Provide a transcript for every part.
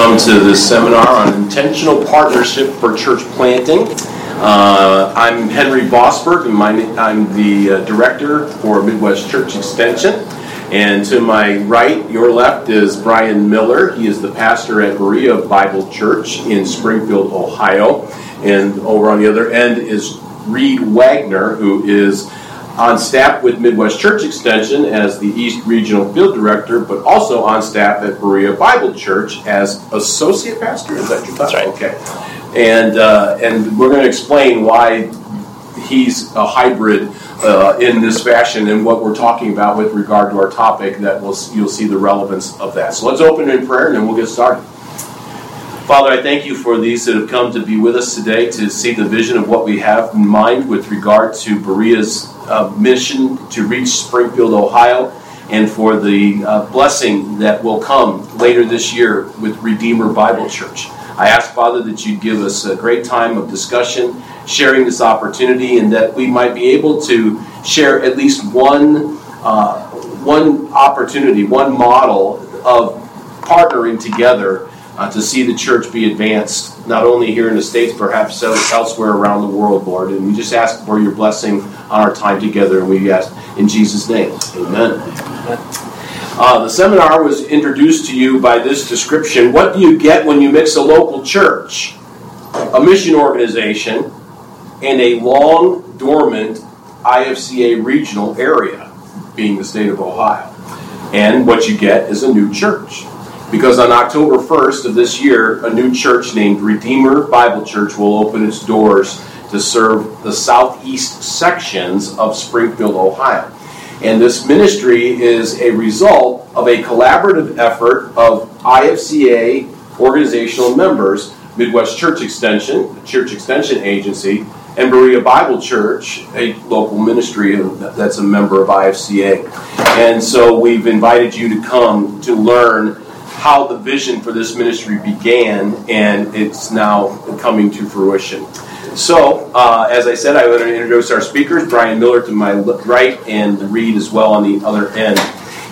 come to this seminar on intentional partnership for church planting. Uh, I'm Henry Bosberg, and my, I'm the uh, director for Midwest Church Extension. And to my right, your left, is Brian Miller. He is the pastor at Berea Bible Church in Springfield, Ohio. And over on the other end is Reed Wagner, who is on staff with Midwest Church Extension as the East Regional Field Director, but also on staff at Berea Bible Church as Associate Pastor. Is that your That's right. Okay. And, uh, and we're going to explain why he's a hybrid uh, in this fashion and what we're talking about with regard to our topic that we'll, you'll see the relevance of that. So let's open in prayer and then we'll get started. Father, I thank you for these that have come to be with us today to see the vision of what we have in mind with regard to Berea's uh, mission to reach Springfield, Ohio, and for the uh, blessing that will come later this year with Redeemer Bible Church. I ask, Father, that you'd give us a great time of discussion, sharing this opportunity, and that we might be able to share at least one, uh, one opportunity, one model of partnering together uh, to see the church be advanced, not only here in the States, perhaps elsewhere around the world, Lord. And we just ask for your blessing on our time together, and we ask in Jesus' name. Amen. Uh, the seminar was introduced to you by this description What do you get when you mix a local church, a mission organization, and a long dormant IFCA regional area, being the state of Ohio? And what you get is a new church. Because on October 1st of this year, a new church named Redeemer Bible Church will open its doors to serve the southeast sections of Springfield, Ohio. And this ministry is a result of a collaborative effort of IFCA organizational members, Midwest Church Extension, the church extension agency, and Berea Bible Church, a local ministry that's a member of IFCA. And so we've invited you to come to learn how the vision for this ministry began, and it's now coming to fruition. So, uh, as I said, I want to introduce our speakers Brian Miller to my right, and Reed as well on the other end.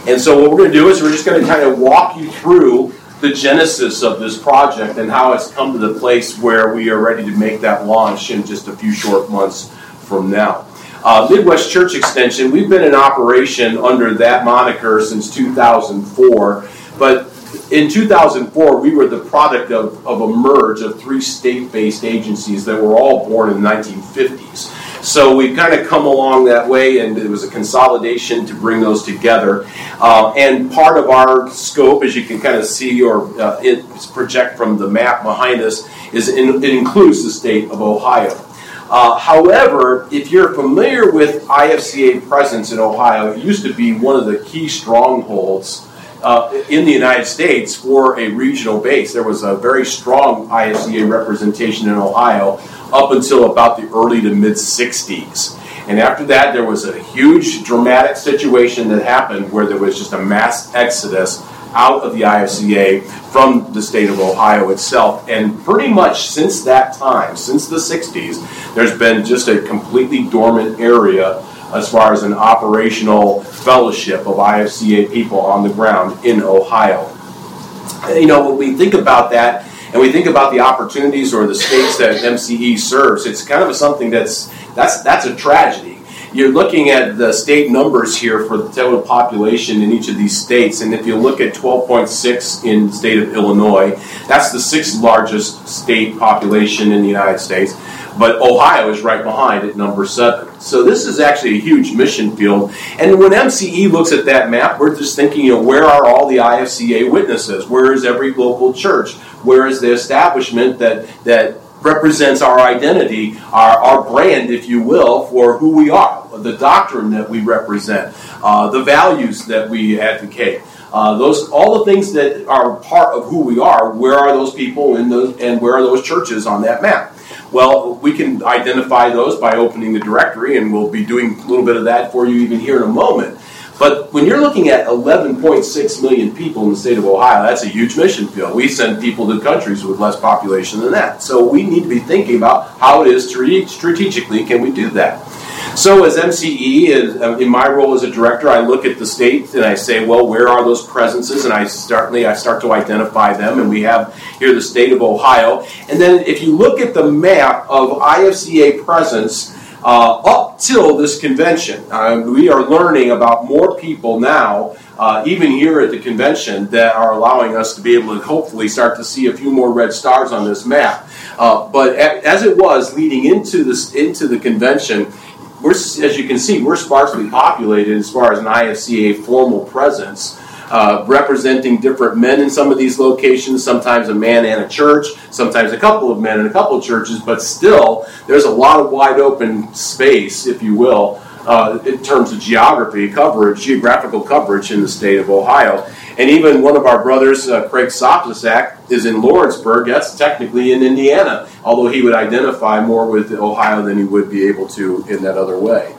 And so, what we're going to do is we're just going to kind of walk you through the genesis of this project and how it's come to the place where we are ready to make that launch in just a few short months from now. Uh, Midwest Church Extension, we've been in operation under that moniker since 2004, but in 2004, we were the product of, of a merge of three state based agencies that were all born in the 1950s. So we've kind of come along that way, and it was a consolidation to bring those together. Uh, and part of our scope, as you can kind of see or uh, it project from the map behind us, is in, it includes the state of Ohio. Uh, however, if you're familiar with IFCA presence in Ohio, it used to be one of the key strongholds uh, in the United States for a regional base. There was a very strong IFCA representation in Ohio up until about the early to mid 60s. And after that, there was a huge dramatic situation that happened where there was just a mass exodus out of the IFCA from the state of Ohio itself. And pretty much since that time, since the 60s, there's been just a completely dormant area as far as an operational fellowship of IFCA people on the ground in Ohio. You know, when we think about that and we think about the opportunities or the states that MCE serves, it's kind of something that's that's that's a tragedy. You're looking at the state numbers here for the total population in each of these states, and if you look at 12.6 in the state of Illinois, that's the sixth largest state population in the United States but Ohio is right behind at number seven. So this is actually a huge mission field. And when MCE looks at that map, we're just thinking, you know, where are all the IFCA witnesses? Where is every local church? Where is the establishment that that represents our identity, our, our brand, if you will, for who we are, the doctrine that we represent, uh, the values that we advocate. Uh, those all the things that are part of who we are. Where are those people in those, and where are those churches on that map? Well, we can identify those by opening the directory, and we'll be doing a little bit of that for you even here in a moment. But when you're looking at 11.6 million people in the state of Ohio, that's a huge mission field. We send people to countries with less population than that. So we need to be thinking about how it is strategically can we do that. So, as MCE, uh, in my role as a director, I look at the state and I say, well, where are those presences? And I certainly I start to identify them. And we have here the state of Ohio. And then, if you look at the map of IFCA presence uh, up till this convention, uh, we are learning about more people now uh, even here at the convention, that are allowing us to be able to hopefully start to see a few more red stars on this map. Uh, but as it was leading into this into the convention, we're, as you can see, we're sparsely populated as far as an IFCA formal presence. Uh, representing different men in some of these locations, sometimes a man and a church, sometimes a couple of men and a couple of churches, but still, there's a lot of wide open space, if you will, uh, in terms of geography coverage, geographical coverage in the state of Ohio. And even one of our brothers, uh, Craig Soposak, is in Lawrenceburg. That's technically in Indiana, although he would identify more with Ohio than he would be able to in that other way.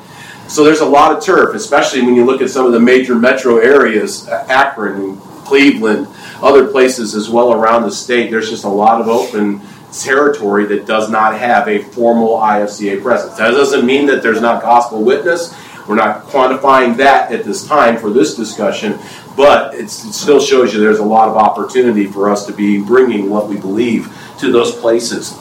So there's a lot of turf, especially when you look at some of the major metro areas, Akron, Cleveland, other places as well around the state. There's just a lot of open territory that does not have a formal IFCA presence. That doesn't mean that there's not gospel witness. We're not quantifying that at this time for this discussion, but it still shows you there's a lot of opportunity for us to be bringing what we believe to those places.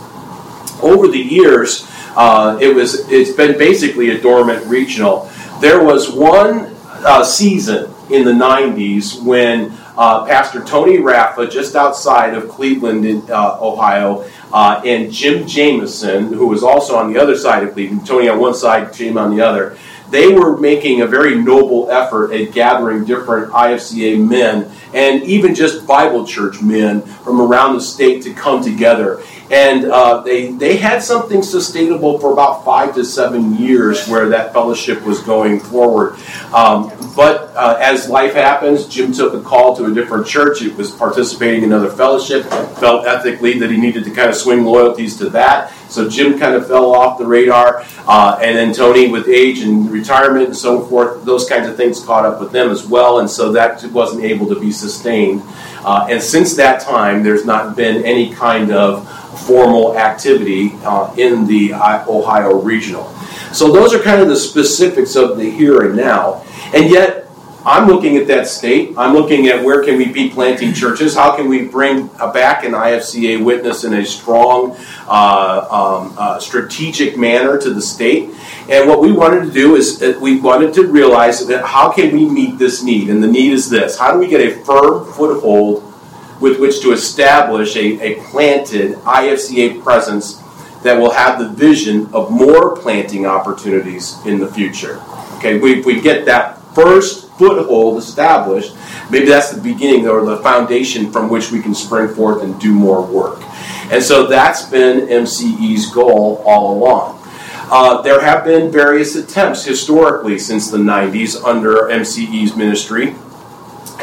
Over the years, uh, it was it's been basically a dormant regional. There was one uh, season in the 90s when uh, Pastor Tony Raffa, just outside of Cleveland, in, uh, Ohio, uh, and Jim Jameson, who was also on the other side of Cleveland, Tony on one side, Jim on the other, they were making a very noble effort at gathering different IFCA men and even just Bible church men from around the state to come together. And uh, they, they had something sustainable for about five to seven years where that fellowship was going forward. Um, but uh, as life happens, Jim took a call to a different church. It was participating in another fellowship, felt ethically that he needed to kind of swing loyalties to that. So Jim kind of fell off the radar. Uh, and then Tony, with age and retirement and so forth, those kinds of things caught up with them as well. And so that wasn't able to be sustained. Uh, and since that time, there's not been any kind of formal activity uh, in the Ohio regional. So those are kind of the specifics of the here and now. And yet, I'm looking at that state. I'm looking at where can we be planting churches? How can we bring back an IFCA witness in a strong, uh, um, uh, strategic manner to the state? And what we wanted to do is we wanted to realize that how can we meet this need? And the need is this: How do we get a firm foothold with which to establish a, a planted IFCA presence that will have the vision of more planting opportunities in the future. Okay, we, we get that first foothold established, maybe that's the beginning or the foundation from which we can spring forth and do more work. And so that's been MCE's goal all along. Uh, there have been various attempts historically since the 90s under MCE's ministry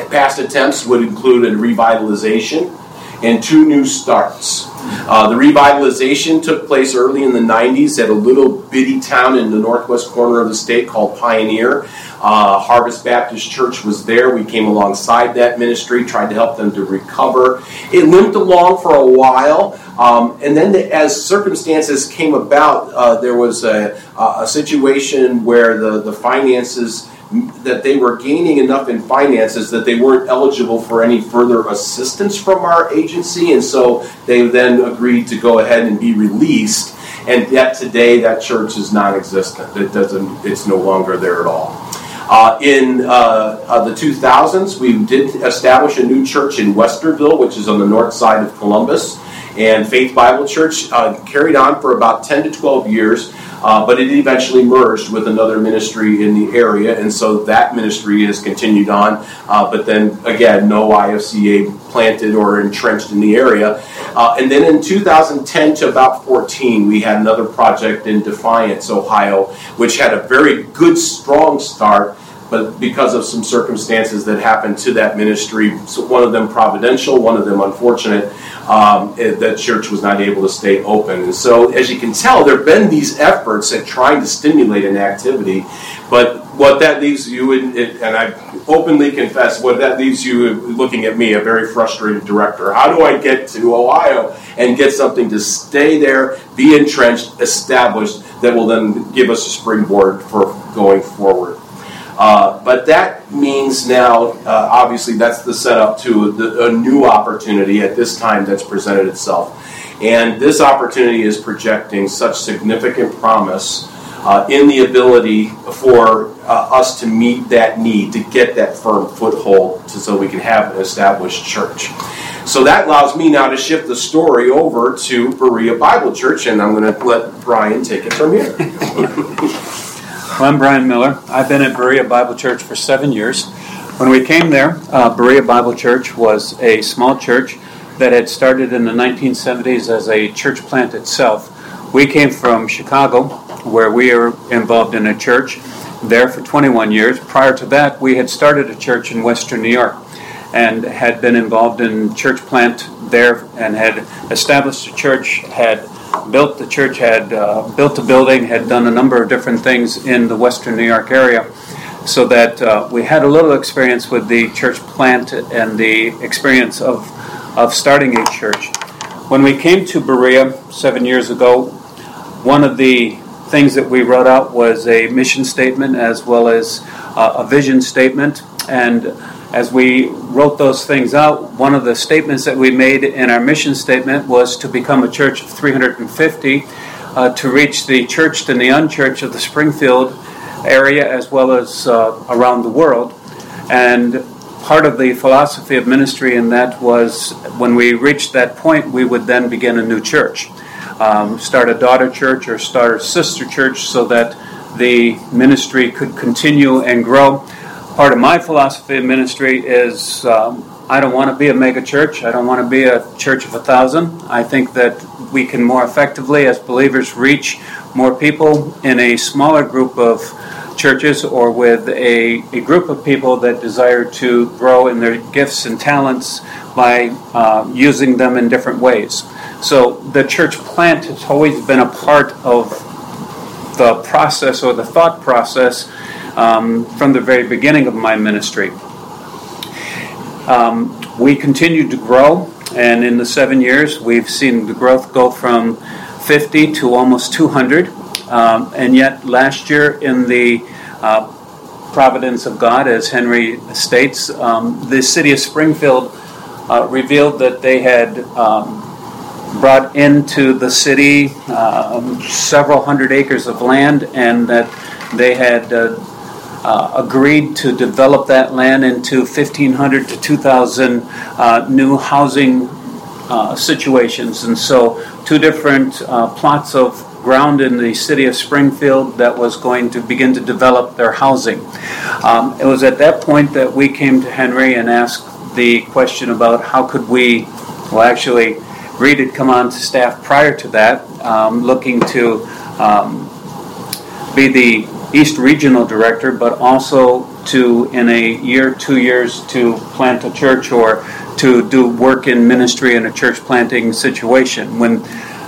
Past attempts would include a revitalization and two new starts. Uh, the revitalization took place early in the 90s at a little bitty town in the northwest corner of the state called Pioneer. Uh, Harvest Baptist Church was there. We came alongside that ministry, tried to help them to recover. It limped along for a while, um, and then the, as circumstances came about, uh, there was a, a situation where the, the finances that they were gaining enough in finances that they weren't eligible for any further assistance from our agency, and so they then agreed to go ahead and be released. And yet today, that church is non-existent. It doesn't. It's no longer there at all. Uh, in uh, uh, the 2000s, we did establish a new church in Westerville, which is on the north side of Columbus. And Faith Bible Church uh, carried on for about 10 to 12 years. Uh, but it eventually merged with another ministry in the area, and so that ministry has continued on. Uh, but then again, no IFCA planted or entrenched in the area. Uh, and then in 2010 to about 14, we had another project in Defiance, Ohio, which had a very good, strong start but because of some circumstances that happened to that ministry, so one of them providential, one of them unfortunate, um, it, that church was not able to stay open. And so, as you can tell, there have been these efforts at trying to stimulate an activity, but what that leaves you, in, and I openly confess, what that leaves you looking at me, a very frustrated director. How do I get to Ohio and get something to stay there, be entrenched, established, that will then give us a springboard for going forward? Uh, but that means now, uh, obviously, that's the setup to the, a new opportunity at this time that's presented itself. And this opportunity is projecting such significant promise uh, in the ability for uh, us to meet that need, to get that firm foothold, to, so we can have an established church. So that allows me now to shift the story over to Berea Bible Church, and I'm going to let Brian take it from here. well, I'm Brian Miller. I've been at Berea Bible Church for seven years. When we came there, uh, Berea Bible Church was a small church that had started in the 1970s as a church plant itself. We came from Chicago, where we were involved in a church there for 21 years. Prior to that, we had started a church in Western New York and had been involved in church plant there and had established a church, had built the church, had uh, built a building, had done a number of different things in the Western New York area. So that uh, we had a little experience with the church plant and the experience of, of starting a church. When we came to Berea seven years ago, one of the things that we wrote out was a mission statement as well as uh, a vision statement. And as we wrote those things out, one of the statements that we made in our mission statement was to become a church of 350, uh, to reach the churched and the unchurched of the Springfield area as well as uh, around the world. And part of the philosophy of ministry in that was when we reached that point, we would then begin a new church um, start a daughter church or start a sister church so that the ministry could continue and grow. Part of my philosophy of ministry is um, I don't want to be a mega church. I don't want to be a church of a thousand. I think that we can more effectively, as believers, reach more people in a smaller group of churches or with a, a group of people that desire to grow in their gifts and talents by uh, using them in different ways. So the church plant has always been a part of the process or the thought process um, from the very beginning of my ministry. Um, we continued to grow, and in the seven years, we've seen the growth go from 50 to almost 200. Um, and yet, last year, in the uh, providence of God, as Henry states, um, the city of Springfield uh, revealed that they had um, brought into the city uh, several hundred acres of land and that they had uh, uh, agreed to develop that land into 1,500 to 2,000 uh, new housing uh, situations. And so, two different uh, plots of ground in the city of Springfield that was going to begin to develop their housing. Um, it was at that point that we came to Henry and asked the question about how could we, well, actually, Reed had come on to staff prior to that, um, looking to um, be the East Regional Director, but also to, in a year, two years, to plant a church or to do work in ministry in a church planting situation. When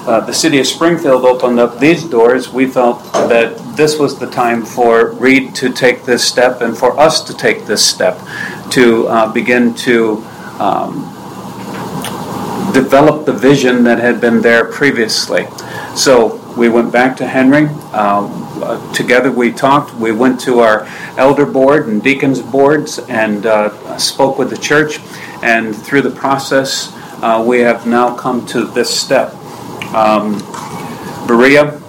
uh, the city of Springfield opened up these doors, we felt that this was the time for Reed to take this step and for us to take this step to uh, begin to um, develop the vision that had been there previously. So we went back to Henry. Um, uh, together we talked. We went to our elder board and deacons boards and uh, spoke with the church. And through the process, uh, we have now come to this step. Um, Berea.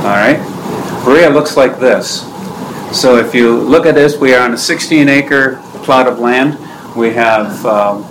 All right. Berea looks like this. So if you look at this, we are on a 16 acre plot of land. We have um,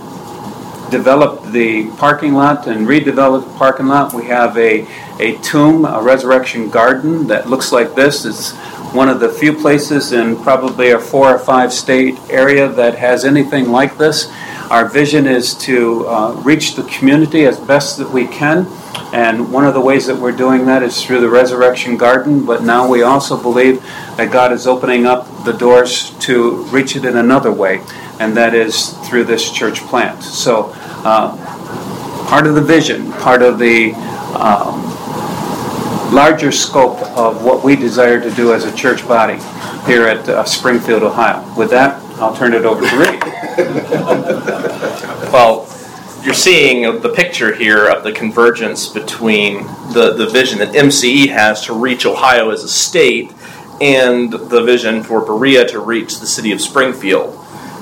developed the parking lot and redeveloped the parking lot. We have a, a tomb, a resurrection garden that looks like this. It's one of the few places in probably a four or five state area that has anything like this. Our vision is to uh, reach the community as best that we can. And one of the ways that we're doing that is through the Resurrection Garden, but now we also believe that God is opening up the doors to reach it in another way, and that is through this church plant. So uh, part of the vision, part of the um, larger scope of what we desire to do as a church body here at uh, Springfield, Ohio. With that, I'll turn it over to Rick. well, you're seeing the picture here of the convergence between the, the vision that MCE has to reach Ohio as a state and the vision for Berea to reach the city of Springfield.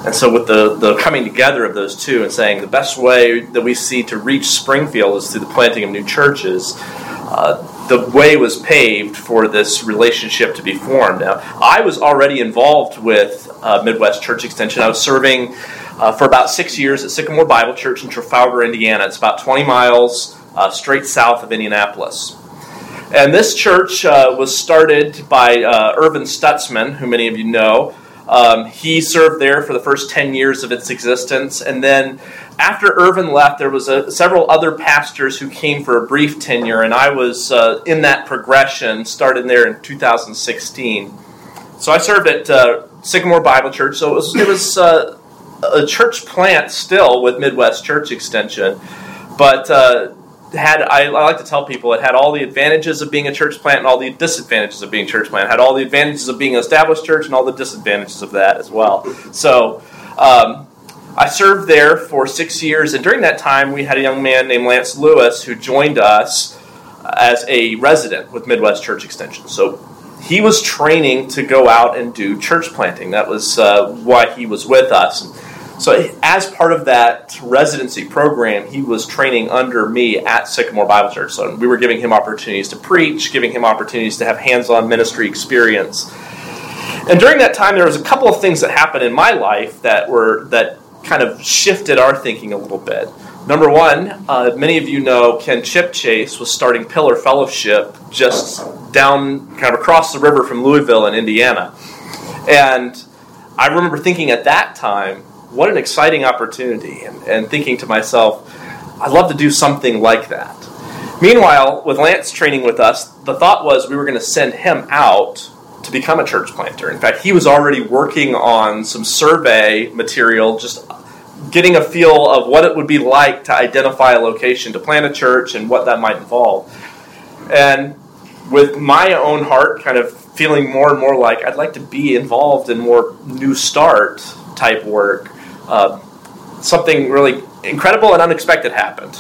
And so, with the, the coming together of those two and saying the best way that we see to reach Springfield is through the planting of new churches, uh, the way was paved for this relationship to be formed. Now, I was already involved with uh, Midwest Church Extension. I was serving uh, for about six years at Sycamore Bible Church in Trafalgar, Indiana. It's about 20 miles uh, straight south of Indianapolis. And this church uh, was started by uh, Irvin Stutzman, who many of you know. Um, he served there for the first 10 years of its existence. And then after Irvin left, there was a, several other pastors who came for a brief tenure, and I was uh, in that progression, started there in 2016. So I served at uh, Sycamore Bible Church. So it was, it was uh, a church plant still with Midwest Church Extension, but uh, had I, I, like to tell people it had all the advantages of being a church plant and all the disadvantages of being a church plant. It had all the advantages of being an established church and all the disadvantages of that as well. So um, I served there for six years, and during that time, we had a young man named Lance Lewis who joined us as a resident with Midwest Church Extension. So he was training to go out and do church planting. That was uh, why he was with us. So, as part of that residency program, he was training under me at Sycamore Bible Church. So, we were giving him opportunities to preach, giving him opportunities to have hands on ministry experience. And during that time, there was a couple of things that happened in my life that were that kind of shifted our thinking a little bit. Number one, uh, many of you know Ken Chipchase was starting Pillar Fellowship just down, kind of across the river from Louisville in Indiana. And I remember thinking at that time, what an exciting opportunity, and, and thinking to myself, I'd love to do something like that. Meanwhile, with Lance training with us, the thought was we were going to send him out to become a church planter. In fact, he was already working on some survey material, just getting a feel of what it would be like to identify a location to plant a church and what that might involve. And with my own heart kind of feeling more and more like I'd like to be involved in more new start type work, uh, something really incredible and unexpected happened.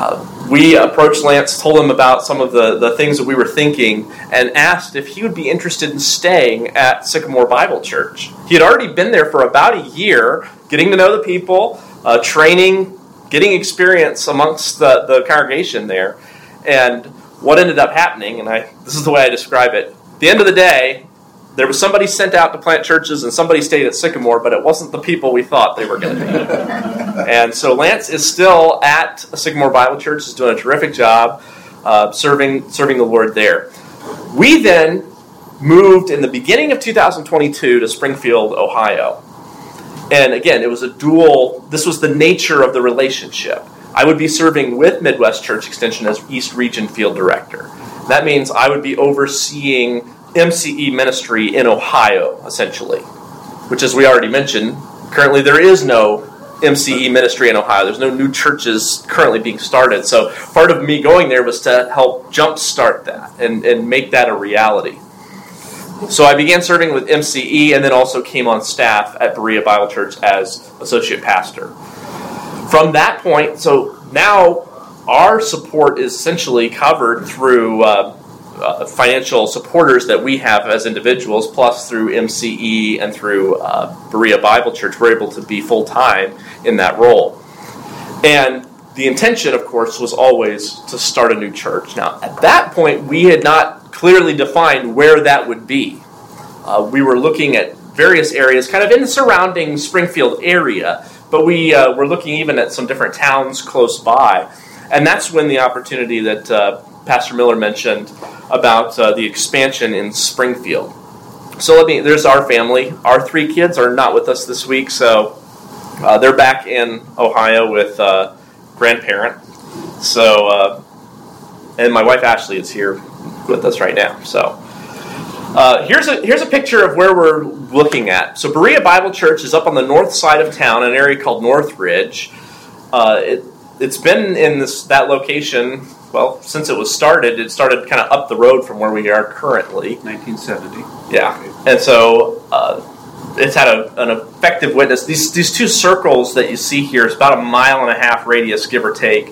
Uh, we approached Lance, told him about some of the, the things that we were thinking, and asked if he would be interested in staying at Sycamore Bible Church. He had already been there for about a year, getting to know the people, uh, training, getting experience amongst the, the congregation there. And what ended up happening, and I, this is the way I describe it, at the end of the day, there was somebody sent out to plant churches and somebody stayed at Sycamore, but it wasn't the people we thought they were going to be. and so Lance is still at Sycamore Bible Church, is doing a terrific job uh, serving serving the Lord there. We then moved in the beginning of 2022 to Springfield, Ohio. And again, it was a dual, this was the nature of the relationship. I would be serving with Midwest Church Extension as East Region Field Director. That means I would be overseeing MCE ministry in Ohio, essentially, which, as we already mentioned, currently there is no MCE ministry in Ohio. There's no new churches currently being started. So part of me going there was to help jumpstart that and, and make that a reality. So I began serving with MCE and then also came on staff at Berea Bible Church as associate pastor. From that point, so now our support is essentially covered through uh, uh, financial supporters that we have as individuals, plus through MCE and through uh, Berea Bible Church, we're able to be full time in that role. And the intention, of course, was always to start a new church. Now, at that point, we had not clearly defined where that would be. Uh, we were looking at various areas, kind of in the surrounding Springfield area, but we uh, were looking even at some different towns close by. And that's when the opportunity that uh, Pastor Miller mentioned about uh, the expansion in Springfield. So let me. There's our family. Our three kids are not with us this week, so uh, they're back in Ohio with uh, grandparent. So, uh, and my wife Ashley is here with us right now. So. Uh, here's a here's a picture of where we're looking at. So Berea Bible Church is up on the north side of town, an area called Northridge. Uh, it, it's been in this that location. Well, since it was started, it started kind of up the road from where we are currently. 1970. Yeah, and so uh, it's had a, an effective witness. These these two circles that you see here is about a mile and a half radius, give or take,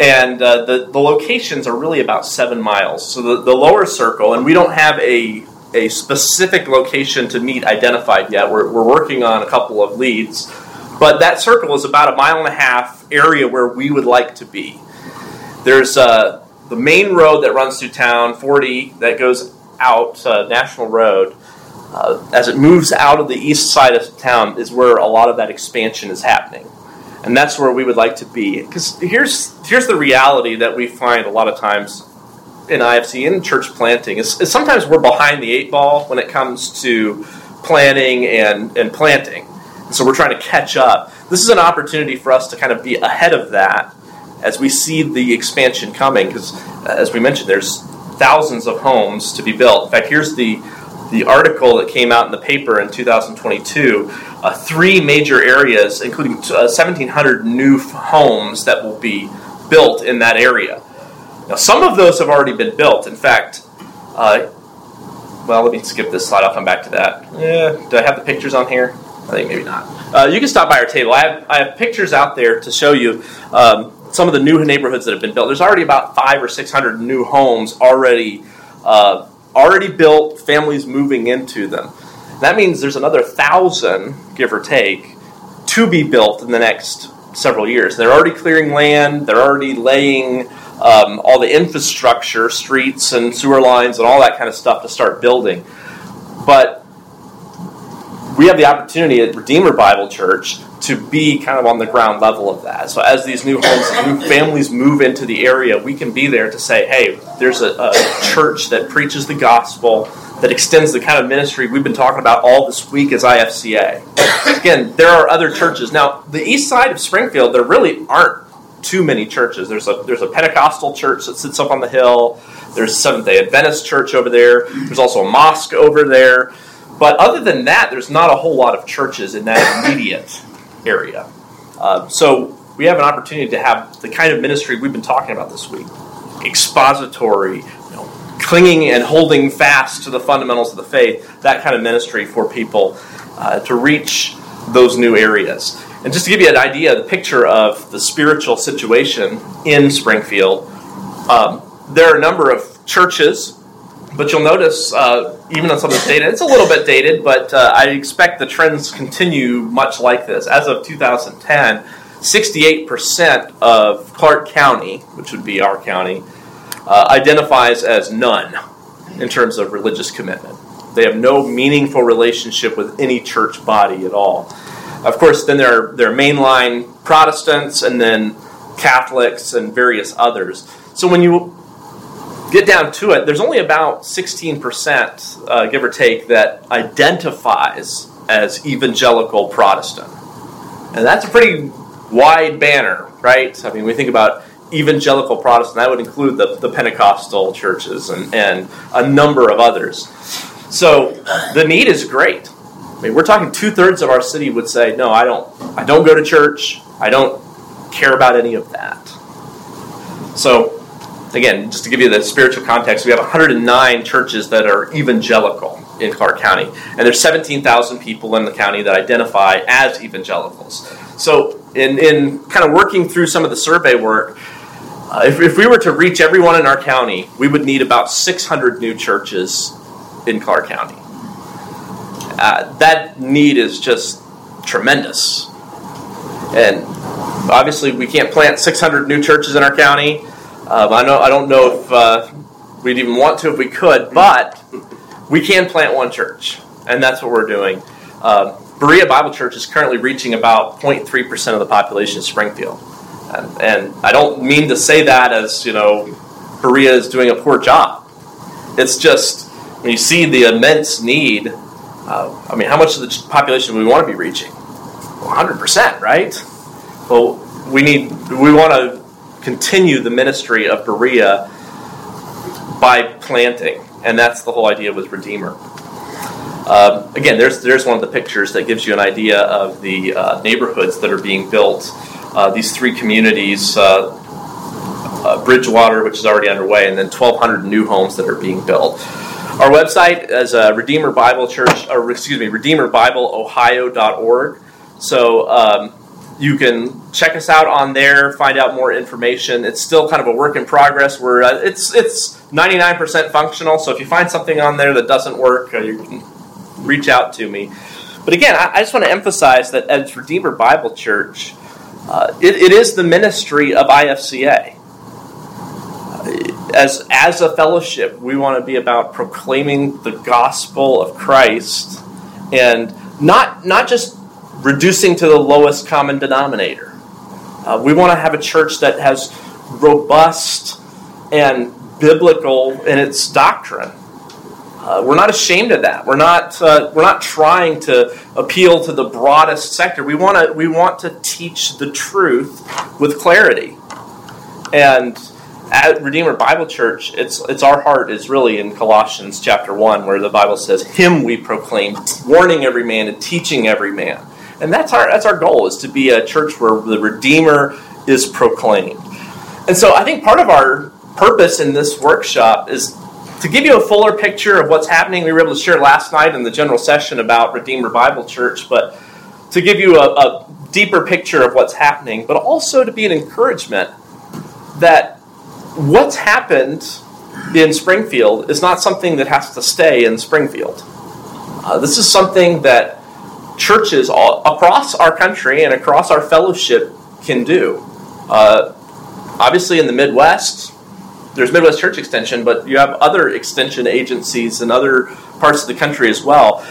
and uh, the the locations are really about seven miles. So the, the lower circle, and we don't have a a specific location to meet identified yet. We're, we're working on a couple of leads, but that circle is about a mile and a half area where we would like to be. There's uh, the main road that runs through town, 40, that goes out, uh, National Road. Uh, as it moves out of the east side of town, is where a lot of that expansion is happening. And that's where we would like to be. Because here's, here's the reality that we find a lot of times in IFC in church planting is, is, sometimes we're behind the eight ball when it comes to planning and, and planting. And so we're trying to catch up. This is an opportunity for us to kind of be ahead of that as we see the expansion coming. Because as we mentioned, there's thousands of homes to be built. In fact, here's the the article that came out in the paper in 2022. Uh, three major areas, including uh, 1,700 new homes that will be built in that area. Now, some of those have already been built. In fact, uh, well, let me skip this slide. I'll come back to that. Yeah, do I have the pictures on here? I think maybe not. Uh, you can stop by our table. I have, I have pictures out there to show you um, some of the new neighborhoods that have been built. There's already about five or six hundred new homes already uh, already built. Families moving into them. That means there's another thousand, give or take, to be built in the next several years. They're already clearing land. They're already laying um, all the infrastructure, streets and sewer lines and all that kind of stuff to start building. But we have the opportunity at Redeemer Bible Church to be kind of on the ground level of that. So as these new homes, new families move into the area, we can be there to say, hey, there's a, a church that preaches the gospel, that extends the kind of ministry we've been talking about all this week as IFCA. Again, there are other churches. Now, the east side of Springfield, there really aren't too many churches. There's a there's a Pentecostal church that sits up on the hill. There's Seventh Day Adventist church over there. There's also a mosque over there. But other than that, there's not a whole lot of churches in that immediate area. Uh, so we have an opportunity to have the kind of ministry we've been talking about this week: expository, you know, clinging and holding fast to the fundamentals of the faith. That kind of ministry for people uh, to reach those new areas. And just to give you an idea, the picture of the spiritual situation in Springfield, um, there are a number of churches, but you'll notice, uh, even on some of this data, it's a little bit dated, but uh, I expect the trends continue much like this. As of 2010, 68% of Clark County, which would be our county, uh, identifies as none in terms of religious commitment. They have no meaningful relationship with any church body at all. Of course, then there are, there are mainline Protestants and then Catholics and various others. So when you get down to it, there's only about 16%, uh, give or take, that identifies as evangelical Protestant. And that's a pretty wide banner, right? I mean, we think about evangelical Protestant, that would include the, the Pentecostal churches and, and a number of others. So the need is great. I mean, we're talking two thirds of our city would say, "No, I don't. I don't go to church. I don't care about any of that." So, again, just to give you the spiritual context, we have 109 churches that are evangelical in Clark County, and there's 17,000 people in the county that identify as evangelicals. So, in in kind of working through some of the survey work. Uh, if, if we were to reach everyone in our county, we would need about 600 new churches in Clark County. Uh, that need is just tremendous. And obviously, we can't plant 600 new churches in our county. Um, I know I don't know if uh, we'd even want to if we could, but we can plant one church, and that's what we're doing. Uh, Berea Bible Church is currently reaching about 0.3 percent of the population of Springfield, and, and I don't mean to say that as you know Berea is doing a poor job. It's just when you see the immense need uh, I mean, how much of the population we want to be reaching? 100%, right? Well, we need, we want to continue the ministry of Berea by planting, and that's the whole idea with Redeemer. Uh, again, there's there's one of the pictures that gives you an idea of the uh, neighborhoods that are being built uh, these three communities. Uh, uh, Bridgewater, which is already underway, and then 1,200 new homes that are being built. Our website is uh, Redeemer Bible Church, or excuse me, RedeemerBibleOhio.org. So um, you can check us out on there, find out more information. It's still kind of a work in progress. Where uh, it's it's 99% functional. So if you find something on there that doesn't work, uh, you can reach out to me. But again, I, I just want to emphasize that as Redeemer Bible Church, uh, it, it is the ministry of IFCA as as a fellowship, we want to be about proclaiming the gospel of Christ and not not just reducing to the lowest common denominator. Uh, we want to have a church that has robust and biblical in its doctrine. Uh, we're not ashamed of that. We're not uh, we're not trying to appeal to the broadest sector. We want to we want to teach the truth with clarity, and at Redeemer Bible Church, it's it's our heart is really in Colossians chapter one, where the Bible says, "Him we proclaim, warning every man and teaching every man." And that's our that's our goal is to be a church where the Redeemer is proclaimed. And so I think part of our purpose in this workshop is to give you a fuller picture of what's happening. We were able to share last night in the general session about Redeemer Bible Church, but to give you a, a deeper picture of what's happening, but also to be an encouragement that what's happened in Springfield is not something that has to stay in Springfield. Uh, this is something that churches all across our country and across our fellowship can do. Uh, obviously, in the Midwest, there's Midwest Church Extension, but you have other extension agencies in other parts of the country as well.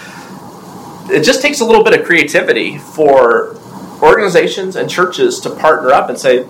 It just takes a little bit of creativity for organizations and churches to partner up and say,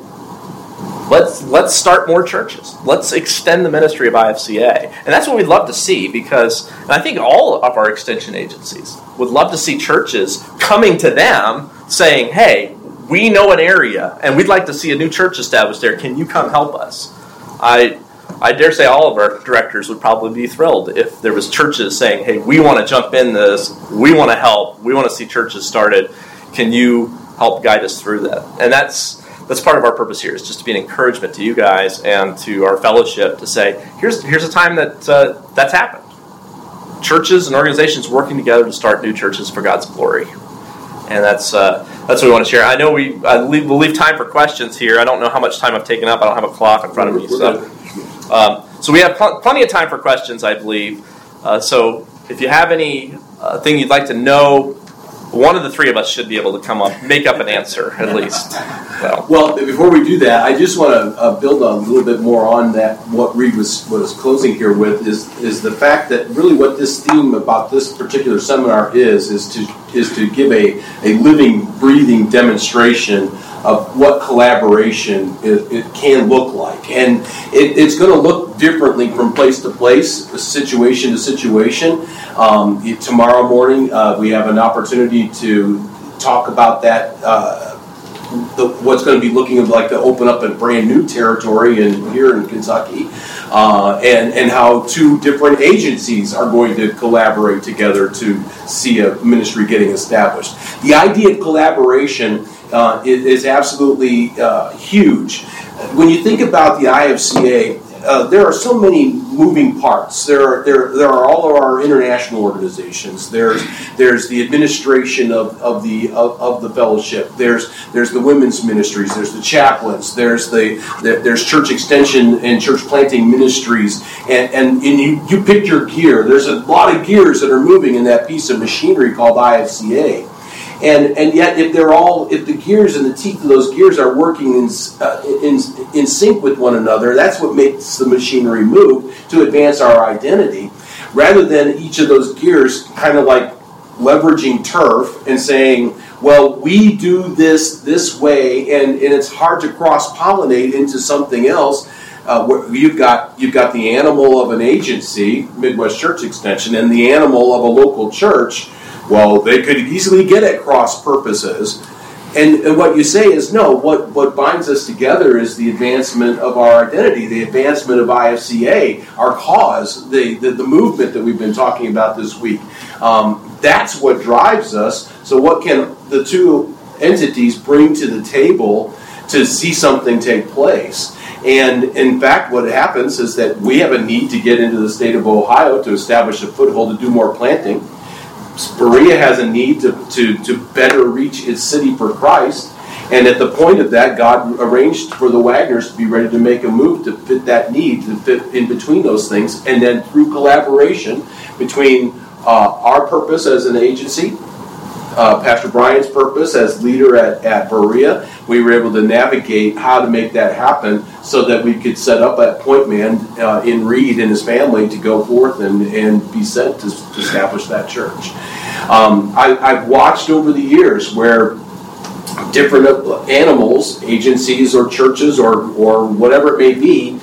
let's let's start more churches. Let's extend the ministry of IFCA, and that's what we'd love to see because I think all of our extension agencies would love to see churches coming to them saying, "Hey, we know an area, and we'd like to see a new church established there. Can you come help us?" I I dare say all of our directors would probably be thrilled if there was churches saying, "Hey, we want to jump in this. We want to help. We want to see churches started. Can you help guide us through that?" And that's that's part of our purpose here is just to be an encouragement to you guys and to our fellowship to say here's here's a time that uh, that's happened. Churches and organizations working together to start new churches for god's glory. And that's uh, that's what we want to share. I know we I leave, we'll leave time for questions here. I don't know how much time i've taken up. I don't have a clock in front of me so um, so we have pl- plenty of time for questions i believe. Uh, so if you have any uh, thing you'd like to know one of the three of us should be able to come up, make up an answer at least. Well, before we do that, I just want to uh, build a little bit more on that. What Reed was was closing here with is is the fact that really what this theme about this particular seminar is is to is to give a a living, breathing demonstration of what collaboration it, it can look like. And it, it's going to look differently from place to place, situation to situation. Um, tomorrow morning, uh, we have an opportunity to talk about that. Uh, the, what's going to be looking like to open up a brand new territory in here in Kentucky, uh, and and how two different agencies are going to collaborate together to see a ministry getting established. The idea of collaboration uh, is, absolutely uh, huge. When you think about the IFCA, uh, there are so many moving parts. There are there, there are all of our international organizations. There's there's the administration of, of the of, of, the fellowship. There's there's the women's ministries. There's the chaplains. There's the, the there's church extension and church planting ministries. And and, and you, you pick your gear. There's a lot of gears that are moving in that piece of machinery called IFCA. And, and yet, if they're all, if the gears and the teeth of those gears are working in, uh, in, in sync with one another, that's what makes the machinery move to advance our identity. Rather than each of those gears kind of like leveraging turf and saying, well, we do this this way, and, and it's hard to cross pollinate into something else. Uh, you've got you've got the animal of an agency, Midwest Church Extension, and the animal of a local church well, they could easily get at cross purposes. And, and, what you say is no, what, what binds us together is the advancement of our identity, the advancement of IFCA, our cause, the, the, the movement that we've been talking about this week. Um, that's what drives us. So, what can the two entities bring to the table to see something take place. And in fact, what happens is that we have a need to get into the state of Ohio to establish a foothold to do more planting. Berea has a need to, to, to better reach its city for Christ. And at the point of that, God arranged for the Wagners to be ready to make a move to fit that need, to fit in between those things. And then through collaboration between uh, our purpose as an agency uh, Pastor Brian's purpose as leader at, at Berea, we were able to navigate how to make that happen so that we could set up at Point Man uh, in Reed and his family to go forth and, and be sent to, to establish that church. Um, I, I've watched over the years where different animals, agencies or churches or, or whatever it may be,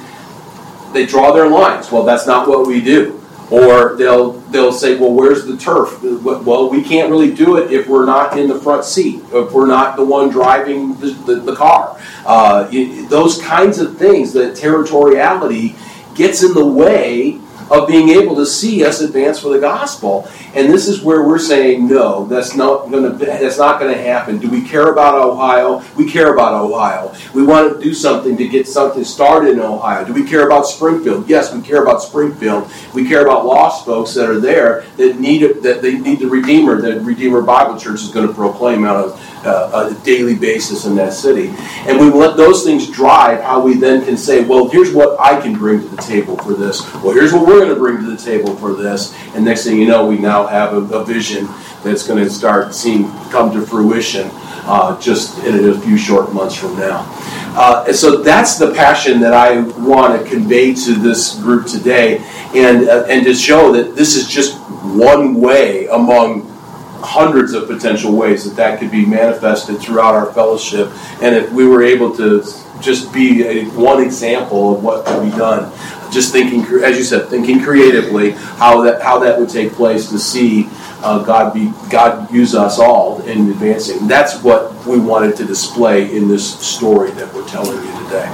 they draw their lines. Well, that's not what we do. Or they'll they'll say, well, where's the turf? Well, we can't really do it if we're not in the front seat, if we're not the one driving the, the, the car. Uh, those kinds of things, the territoriality gets in the way of being able to see us advance for the gospel. And this is where we're saying, no, that's not going to that's not going to happen. Do we care about Ohio? We care about Ohio. We want to do something to get something started in Ohio. Do we care about Springfield? Yes, we care about Springfield. We care about lost folks that are there that need that they need the Redeemer. That Redeemer Bible Church is going to proclaim out of uh, a daily basis in that city. And we let those things drive how we then can say, well, here's what I can bring to the table for this. Well, here's what we're going to bring to the table for this. And next thing you know, we now have a, a vision that's going to start seeing come to fruition uh, just in a few short months from now. Uh, so that's the passion that I want to convey to this group today, and uh, and to show that this is just one way among hundreds of potential ways that that could be manifested throughout our fellowship. And if we were able to just be a, one example of what could be done, just thinking, as you said, thinking creatively how that how that would take place to see uh, God be God use us all in advancing. That's what we wanted to display in this story that we're telling you today.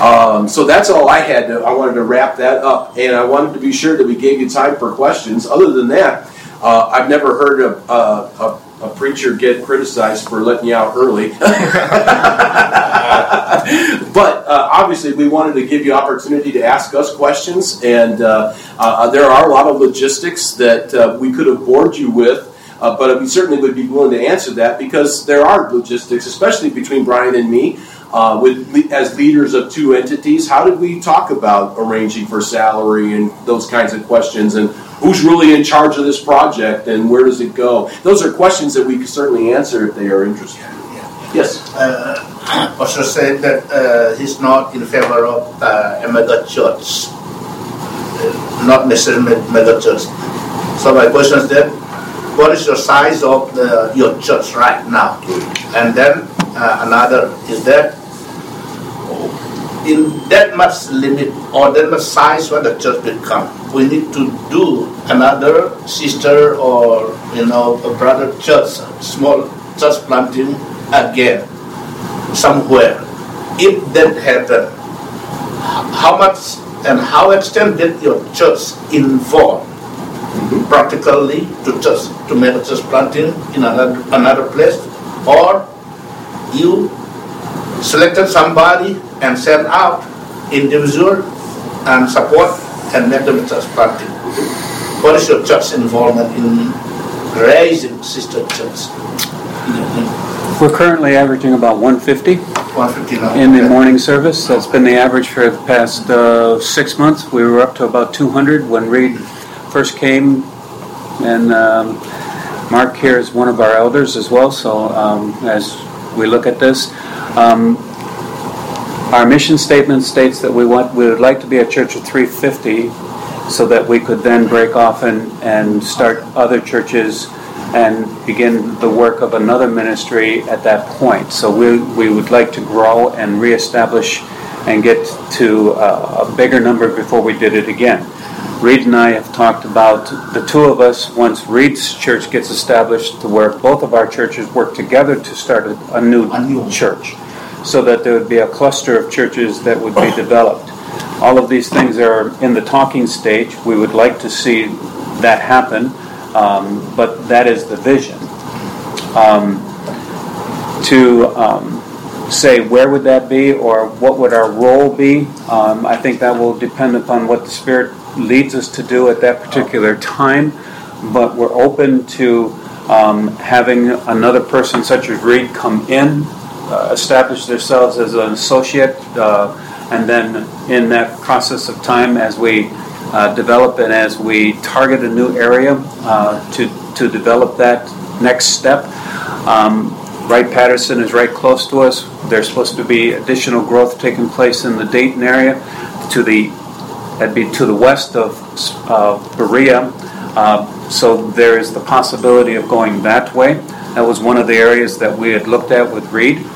Um, so that's all I had. To, I wanted to wrap that up, and I wanted to be sure that we gave you time for questions. Other than that, uh, I've never heard a, a, a, preacher get criticized for letting you out early. but uh, obviously, we wanted to give you opportunity to ask us questions, and uh, uh there are a lot of logistics that uh, we could have bored you with. Uh, but we certainly would be willing to answer that because there are logistics, especially between Brian and me. Uh, with as leaders of two entities, how did we talk about arranging for salary and those kinds of questions, and who's really in charge of this project and where does it go? Those are questions that we can certainly answer if they are interested. Yeah. Yes. Uh, also said that uh, he's not in favor of uh, a mega church, uh, not necessarily mega church. So my question is that what is the size of the, your church right now? And then uh, another is that in that much limit or that much size when the church become, we need to do another sister or you know a brother church, small church planting again somewhere. If that happen, how much and how extent did your church involve mm-hmm. practically to just to make a church planting in another another place, or you selected somebody and send out individual and support and make them church party. What is your church involvement in raising sister church? We're currently averaging about 150, 150 in the morning service. That's been the average for the past uh, six months. We were up to about 200 when Reed first came, and um, Mark here is one of our elders as well. So um, as we look at this, um, our mission statement states that we want we would like to be a church of 350 so that we could then break off and, and start other churches and begin the work of another ministry at that point. So we, we would like to grow and reestablish and get to a, a bigger number before we did it again. Reed and I have talked about the two of us, once Reed's church gets established, to where both of our churches work together to start a, a new, a new church so that there would be a cluster of churches that would be developed. All of these things are in the talking stage. We would like to see that happen, um, but that is the vision. Um, to um, say where would that be or what would our role be. Um, I think that will depend upon what the Spirit leads us to do at that particular time. But we're open to um, having another person such as Reed come in, uh, establish themselves as an associate, uh, and then in that process of time, as we uh, develop and as we target a new area uh, to to develop that next step. Um, Wright Patterson is right close to us. There's supposed to be additional growth taking place in the Dayton area to the that'd be to the west of Berea. Uh, so there is the possibility of going that way. That was one of the areas that we had looked at with Reed.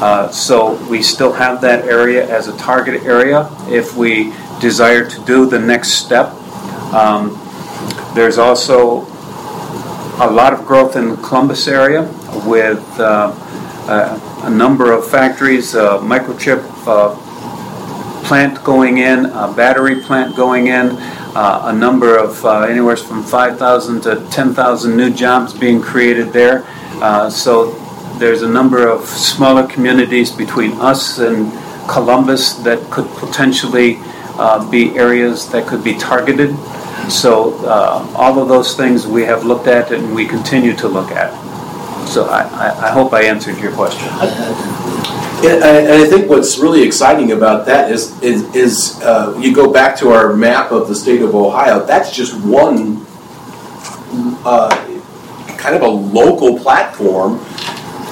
Uh, so we still have that area as a target area if we desire to do the next step. Um, there's also a lot of growth in the Columbus area with uh, uh, a number of factories, a microchip uh, plant going in, a battery plant going in, uh, a number of uh, anywhere from 5,000 to 10,000 new jobs being created there. Uh, so there's a number of smaller communities between us and Columbus that could potentially be areas that could be targeted. So uh, all of those things we have looked at and we continue to look at. So I, I, I hope I answered your question. And I think what's really exciting about that is is, is uh, you go back to our map of the state of Ohio. That's just one uh, kind of a local platform,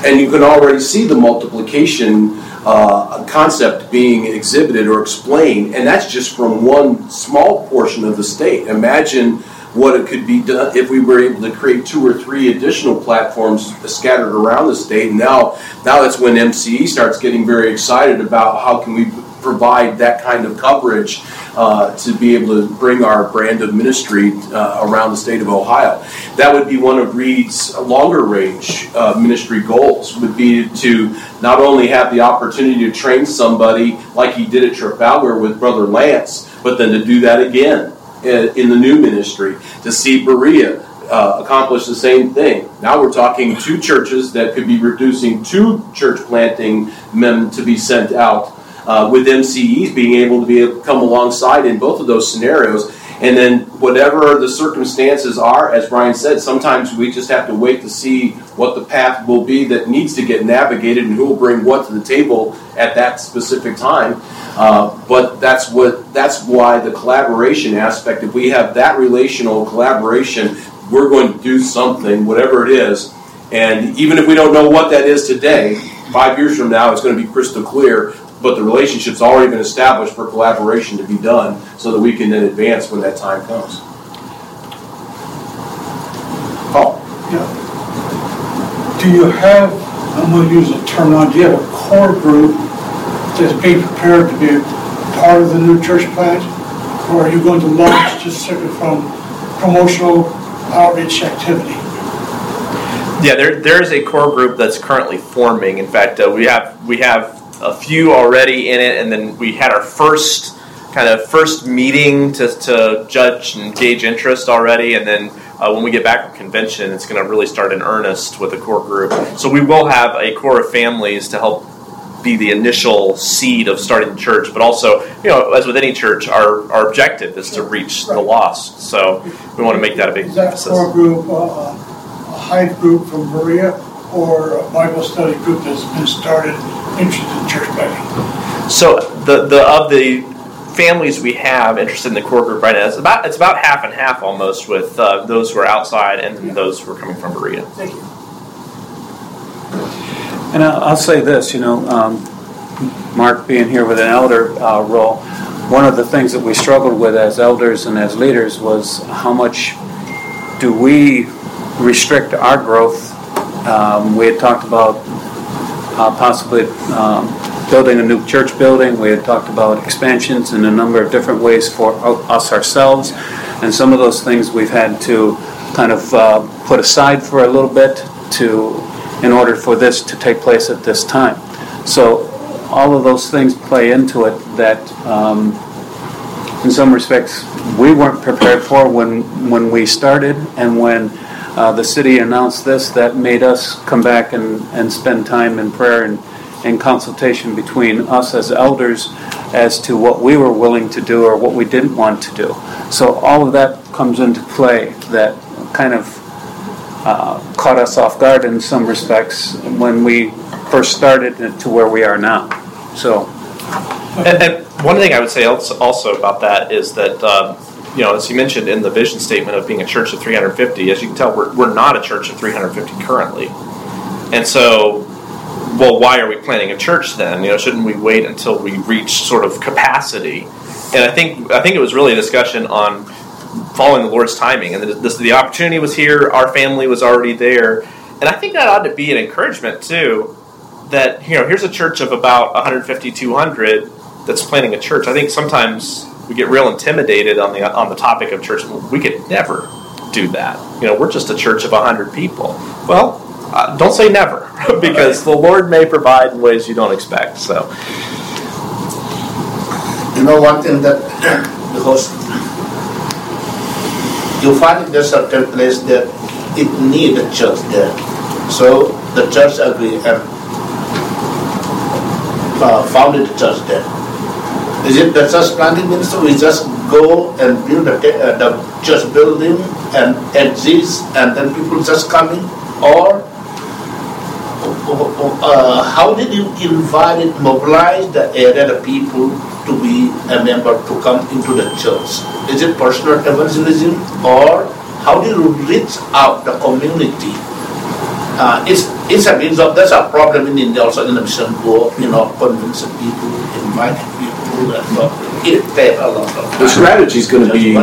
and you can already see the multiplication uh, concept being exhibited or explained, and that's just from one small portion of the state. Imagine what it could be done if we were able to create two or three additional platforms scattered around the state. And now, now that's when MCE starts getting very excited about how can we provide that kind of coverage uh, to be able to bring our brand of ministry uh, around the state of Ohio. That would be one of Reed's longer range uh, ministry goals. Would be to not only have the opportunity to train somebody like he did at Trafalgar with Brother Lance, but then to do that again in the new ministry, to see Berea uh, accomplish the same thing. Now we're talking two churches that could be reducing two church planting men to be sent out, uh, with MCEs being able to be able to come alongside in both of those scenarios. And then whatever the circumstances are, as Brian said, sometimes we just have to wait to see what the path will be that needs to get navigated and who will bring what to the table at that specific time. Uh, but that's what that's why the collaboration aspect. If we have that relational collaboration, we're going to do something, whatever it is. And even if we don't know what that is today, five years from now, it's going to be crystal clear. But the relationship's already been established for collaboration to be done, so that we can then advance when that time comes. Paul. Yeah. Do you have? I'm going to use a term. Do you have a core group that's being prepared to be part of the new church plant? Or are you going to launch just simply from promotional outreach activity? Yeah, there, there is a core group that's currently forming. In fact, uh, we have we have a few already in it, and then we had our first kind of first meeting to, to judge and gauge interest already, and then uh, when we get back from convention, it's going to really start in earnest with the core group. So we will have a core of families to help be the initial seed of starting the church, but also, you know, as with any church, our, our objective is to reach the lost. So we want to make that a big is that emphasis. core group, uh, a Hive group from Berea, or a Bible study group that's been started interested in church planting? So the the of the families we have interested in the core group right now, it's about it's about half and half almost with uh, those who are outside and yeah. those who are coming from Berea. Thank you. And I'll, say this, you know, um, Mark being here with an elder uh, role, one of the things that we struggled with as elders and as leaders was how much do we restrict our growth. Um, we had talked about uh, possibly um, building a new church building. We had talked about expansions in a number of different ways for us ourselves. And some of those things we've had to kind of uh, put aside for a little bit to in order for this to take place at this time. So all of those things play into it that, um, in some respects, we weren't prepared for when when we started, and when uh, the city announced this, that made us come back and, and spend time in prayer and in consultation between us as elders as to what we were willing to do or what we didn't want to do. So all of that comes into play that kind of uh, caught us off guard in some respects when we first started to where we are now. So, and, and one thing I would say also about that is that. Um, you know, as you mentioned in the vision statement of being a church of 350, as you can tell, we're, we're not a church of 350 currently. And so, well, why are we planning a church then? You know, shouldn't we wait until we reach sort of capacity? And I think I think it was really a discussion on following the Lord's timing, and the, this, the opportunity was here. Our family was already there, and I think that ought to be an encouragement too. That you know, here's a church of about 150, 200 that's planning a church. I think sometimes we get real intimidated on the on the topic of church. We could never do that. You know, we're just a church of 100 people. Well, uh, don't say never, because the Lord may provide in ways you don't expect. So, you know, one thing that because you find in a certain place that it need a church there, so the church agree and uh, founded the church there. Is it the church planting ministry? We just go and build the, uh, the church building and exist, and then people just come in, or uh, how did you invite it, mobilize the area, the people to be a member to come into the church? Is it personal evangelism or how do you reach out the community? Uh, it's it's a means of there's a problem in India also in the mission go, you know, convincing people, inviting people the strategy is going to be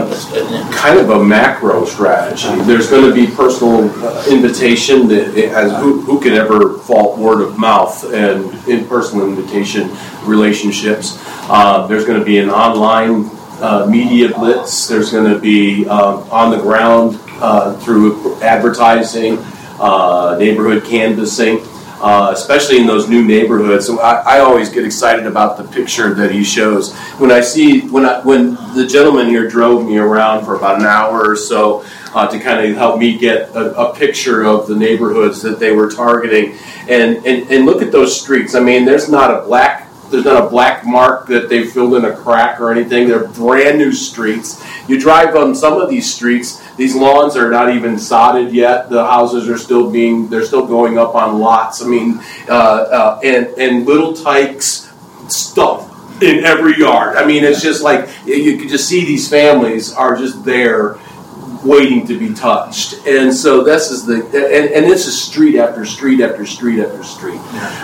kind of a macro strategy. There's going to be personal uh, invitation that as who, who can ever fault word of mouth and in personal invitation relationships. Uh, there's going to be an online uh, media blitz. There's going to be uh, on the ground uh, through advertising, uh, neighborhood canvassing uh, especially in those new neighborhoods. So I, I, always get excited about the picture that he shows. When I see when I, when the gentleman here drove me around for about an hour or so uh, to kind of help me get a, a, picture of the neighborhoods that they were targeting, and, and and look at those streets. I mean, there's not a black there's not a black mark that they've filled in a crack or anything. They're brand new streets. You drive on some of these streets, these lawns are not even sodded yet. The houses are still being, they're still going up on lots. I mean, uh, uh, and, and little tykes stuff in every yard. I mean, it's just like you can just see these families are just there waiting to be touched. And so this is the and, and this is street after street after street after street.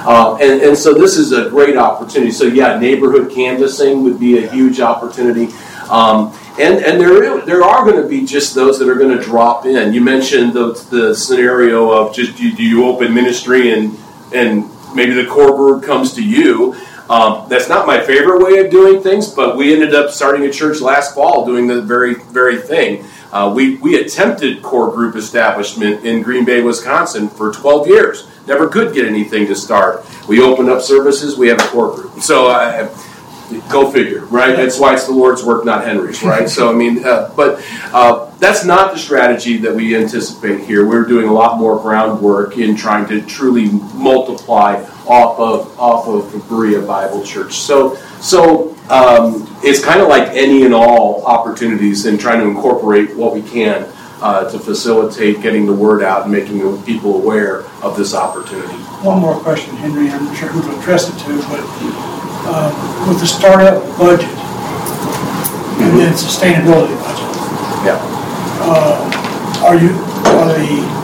Uh, and, and so this is a great opportunity. So yeah, neighborhood canvassing would be a huge opportunity. Um, and and there there are going to be just those that are going to drop in. You mentioned the, the scenario of just do, do you open ministry and and maybe the core group comes to you. Um, that's not my favorite way of doing things, but we ended up starting a church last fall doing the very very thing. Uh, we, we attempted core group establishment in Green Bay, Wisconsin for 12 years. Never could get anything to start. We opened up services, we have a core group. So, uh, go figure, right? That's why it's the Lord's work, not Henry's, right? so, I mean, uh, but uh, that's not the strategy that we anticipate here. We're doing a lot more groundwork in trying to truly multiply off of off of Berea Bible Church. So, so um, it's kind of like any and all opportunities in trying to incorporate what we can uh, to facilitate getting the word out and making people aware of this opportunity. One more question, Henry. I'm not sure who to address it to, but uh, with the startup budget mm-hmm. and then sustainability budget, yeah, uh, are you are the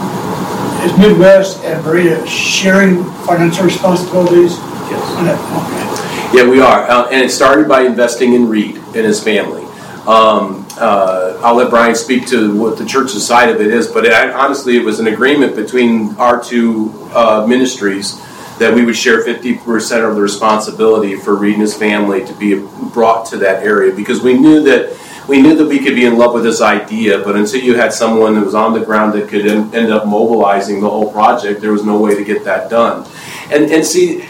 is Midwest and Berea sharing financial responsibilities? Yes. Okay. Yeah, we are. Uh, and it started by investing in Reed and his family. Um, uh, I'll let Brian speak to what the church's side of it is, but it, honestly, it was an agreement between our two uh, ministries that we would share 50% of the responsibility for Reed and his family to be brought to that area because we knew that we knew that we could be in love with this idea, but until you had someone that was on the ground that could end up mobilizing the whole project, there was no way to get that done. And and see,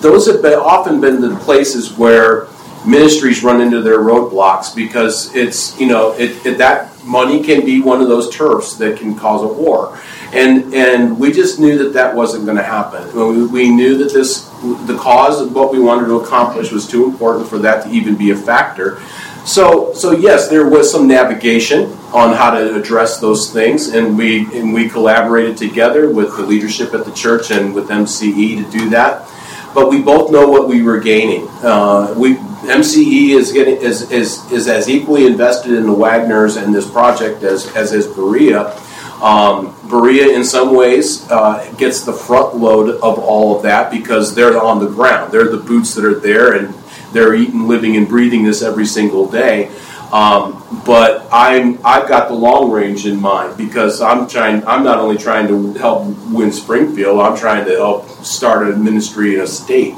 those have been, often been the places where ministries run into their roadblocks because it's you know it, it, that money can be one of those turfs that can cause a war and and we just knew that that wasn't going to happen we, we, knew that this the cause of what we wanted to accomplish was too important for that to even be a factor. So, so yes, there was some navigation on how to address those things, and we and we collaborated together with the leadership at the church and with MCE to do that. But we both know what we were gaining. Uh, we MCE is getting is, is is as equally invested in the Wagners and this project as as is Berea. Um, Berea, in some ways, uh, gets the front load of all of that because they're on the ground. They're the boots that are there, and they're eating, living, and breathing this every single day. Um, but I'm I've got the long range in mind because I'm trying. I'm not only trying to help win Springfield. I'm trying to help start a ministry in a state,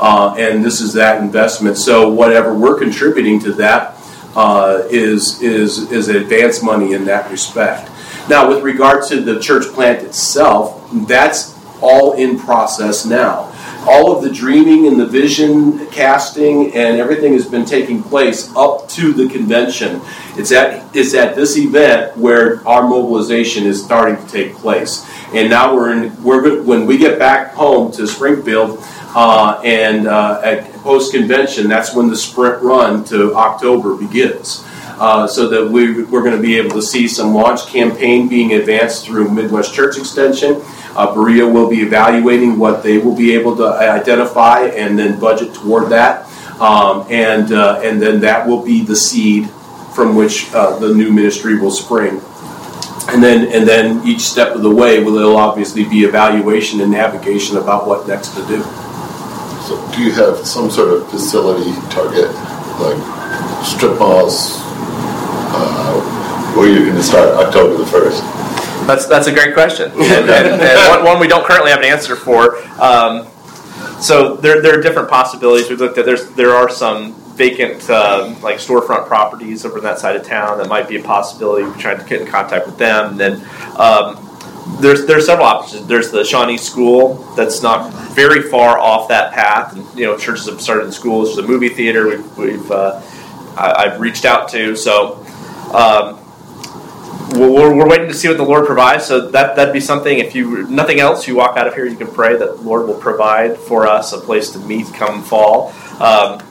uh, and this is that investment. So whatever we're contributing to that uh, is is is advance money in that respect. Now, with regard to the church plant itself, that's all in process now all of the dreaming and the vision casting and everything has been taking place up to the convention. It's at it's at this event where our mobilization is starting to take place. And now we're in we're when we get back home to Springfield uh, and uh, at post convention, that's when the sprint run to October begins. Uh, so that we, we're going to be able to see some launch campaign being advanced through Midwest Church Extension. Uh, Berea will be evaluating what they will be able to identify and then budget toward that. Um, and, uh, and then that will be the seed from which uh, the new ministry will spring. And then, and then each step of the way will will obviously be evaluation and navigation about what next to do. So, do you have some sort of facility target, like strip malls, uh, where you're going to start October the 1st? That's that's a great question, and, and, and one, one, we don't currently have an answer for. Um, so there, there are different possibilities. We've looked at there's there are some vacant uh, like storefront properties over on that side of town that might be a possibility. We tried to get in contact with them, and then um, there's there's several options. There's the Shawnee School that's not very far off that path, and you know churches have started in schools. There's a movie theater we've, we've uh, I, have reached out to. So. Um, we're, we're, waiting to see what the Lord provides. So that that'd be something. If you nothing else, you walk out of here, you can pray that the Lord will provide for us a place to meet come fall. Um,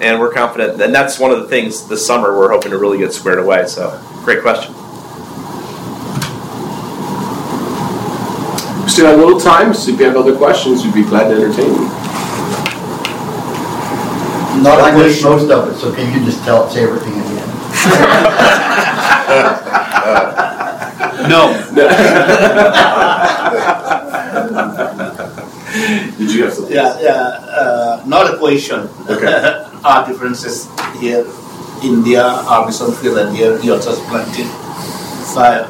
and we're confident, and that's one of the things this summer we're hoping to really get squared away. So, great question. We still have a little time, so if you have other questions, we'd be glad to entertain them. Not I missed most of it, so can you just tell say everything again? No. Did you have something? Yeah, yeah. Uh, not a question. Okay. Our differences here, India, our mission field, and here you also planted fire.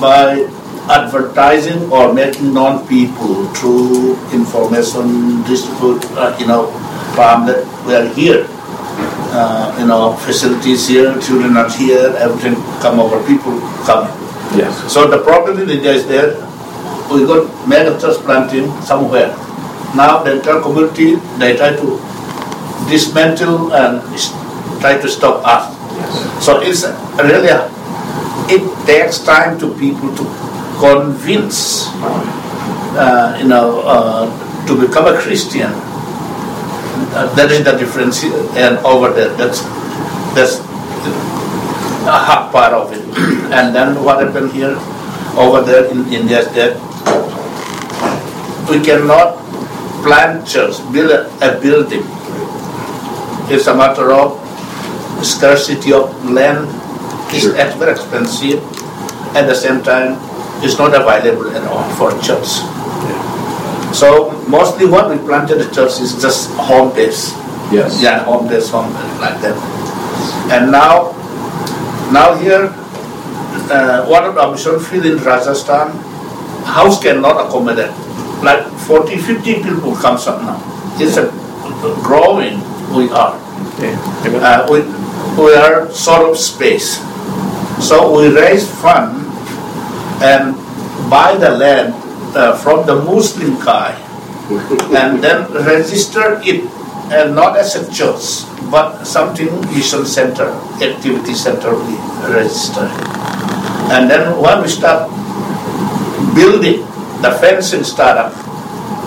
By advertising or making known people through information distribute, uh, you know, from that we are here. Uh, you know, facilities here, children are here, everything come over, people come Yes. So the problem in India is there. We got mega church planting somewhere. Now the entire community they try to dismantle and try to stop us. Yes. So it's really it takes time to people to convince, uh, you know, uh, to become a Christian. Uh, that is the difference, and over there, that's that's a half part of it. and then what happened here, over there in India is that we cannot plant church, build a, a building. It's a matter of scarcity of land. It's sure. very expensive. At the same time, it's not available at all for church. So mostly what we planted the church is just home base. Yes. Yeah, home base, home base, like that. And now now here, uh, one of the mission field in Rajasthan, house cannot accommodate. Like 40, 50 people comes up now. It's a growing we are. Uh, we, we are sort of space. So we raise fund and buy the land uh, from the Muslim guy and then register it and not as a church but something mission center, activity center we register. And then when we start building the fencing startup,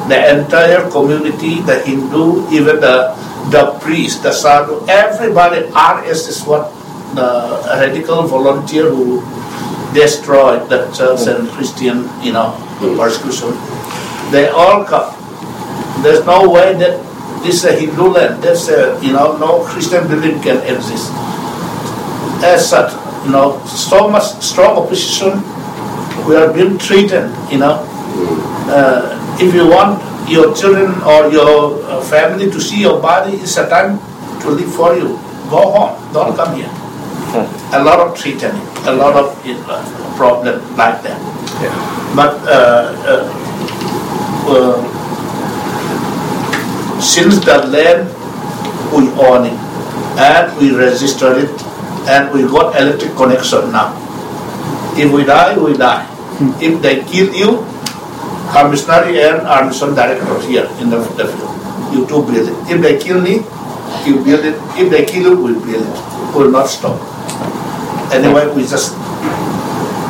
the entire community, the Hindu, even the the priest, the sadhu, everybody, RSS is what the radical volunteer who destroyed the church and Christian, you know, persecution. They all come. There's no way that this is a Hindu land. There's a, you know, no Christian belief can exist. As such, you know, so much strong opposition. We are being treated, you know. Uh, if you want your children or your uh, family to see your body, it's a time to live for you. Go home. Don't come here. A lot of treatment, a lot of uh, problem like that. But uh, uh, uh, since the land we own it and we registered it and we got electric connection now. If we die, we die. If they kill you, our missionary and our mission director here in the, the field, you two build it. If they kill me, you build it. If they kill you, we build it. We will not stop. Anyway, we just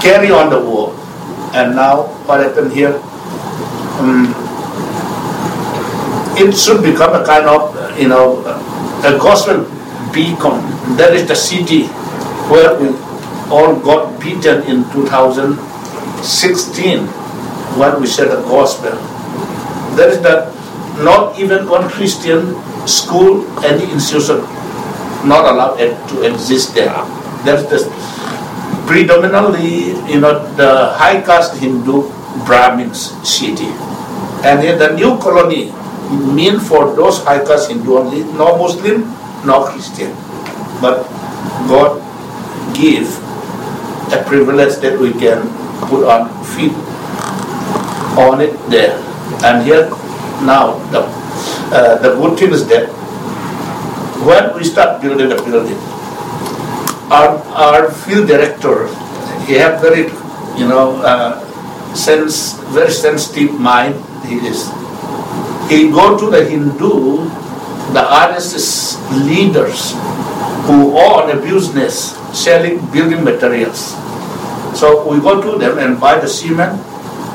carry on the war. And now, what happened here? Um, it should become a kind of, you know, a gospel beacon. That is the city where we all got beaten in 2016 when we said the gospel. There is the not even one Christian school, any institution not allowed to exist there. There's this predominantly, you know, the high caste Hindu Brahmins city. And in the new colony, mean for those high caste Hindu only, no Muslim, no Christian. But God give a privilege that we can put on feet on it there. And here now the uh, the good thing is that when we start building the building, our our field director, he have very you know uh, sense very sensitive mind. He is he go to the Hindu, the RSS leaders who own a business selling building materials. So we go to them and buy the cement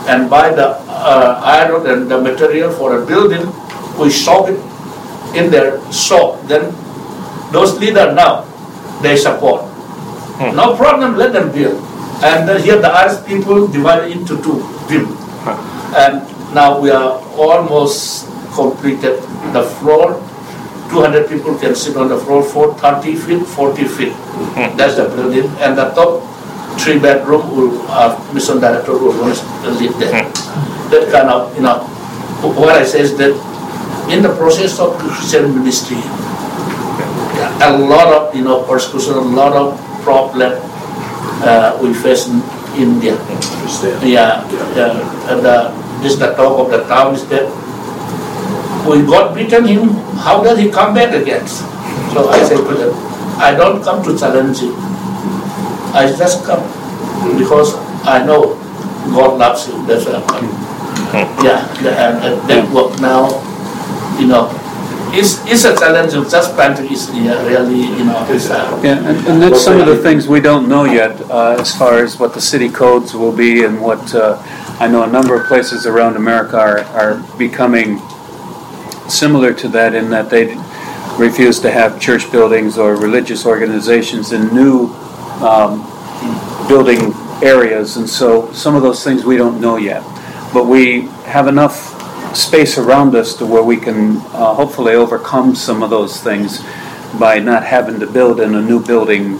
and buy the uh, iron and the material for a building. We shop it in their shop. Then those leaders now, they support. Hmm. No problem, let them build. And then here the RSS people divided into two, build. And now we are almost completed the floor. 200 people can sit on the floor for 30 feet, 40 feet. Hmm. That's the building. And the top three bedroom will, uh, mission director will live there. Hmm. That kind of, you know, what I say is that in the process of Christian ministry, a lot of, you know, persecution, a lot of problem uh, we face in India. Yeah, yeah. And uh, this the talk of the town is that we got beaten him, how does he come back again? So I said to them, I don't come to challenge you. I just come because I know God loves you. That's why I'm coming. Yeah, and, and that work now, you know, it's, it's a challenge of just planting is really, you know, it's, uh, yeah, and, and that's some of the things we don't know yet uh, as far as what the city codes will be and what uh, I know a number of places around America are, are becoming similar to that in that they refuse to have church buildings or religious organizations in new um, building areas. And so some of those things we don't know yet. But we have enough space around us to where we can uh, hopefully overcome some of those things by not having to build in a new building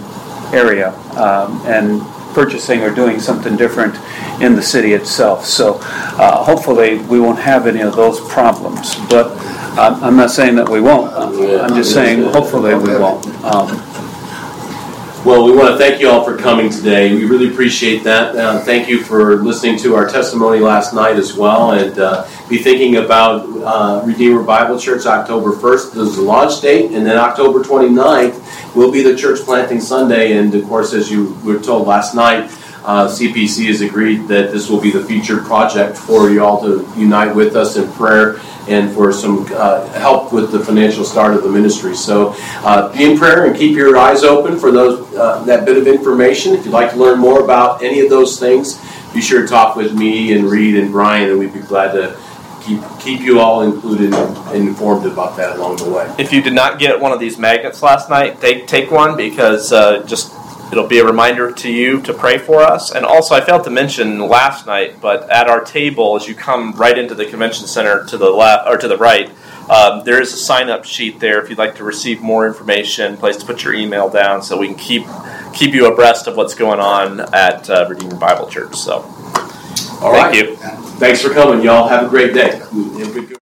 area um, and purchasing or doing something different in the city itself. So uh, hopefully we won't have any of those problems. But I'm, I'm not saying that we won't. I'm just saying hopefully we won't. Um, well, we want to thank you all for coming today. We really appreciate that. Uh, thank you for listening to our testimony last night as well, and uh, be thinking about uh, Redeemer Bible Church October 1st is the launch date, and then October 29th will be the church planting Sunday. And of course, as you were told last night, uh, CPC has agreed that this will be the featured project for you all to unite with us in prayer and for some uh, help with the financial start of the ministry. So uh, be in prayer and keep your eyes open for those uh, that bit of information. If you'd like to learn more about any of those things, be sure to talk with me and Reed and Brian, and we'd be glad to keep keep you all included and informed about that along the way. If you did not get one of these magnets last night, take take one because uh, just it'll be a reminder to you to pray for us. And also, I failed to mention last night, but at our table, as you come right into the convention center to the left or to the right, um, there is a sign up sheet there if you'd like to receive more information. Place to put your email down so we can keep keep you abreast of what's going on at uh, Redeemer Bible Church. So, All thank right. you. Thanks for coming, y'all. Have a great day. Have a good-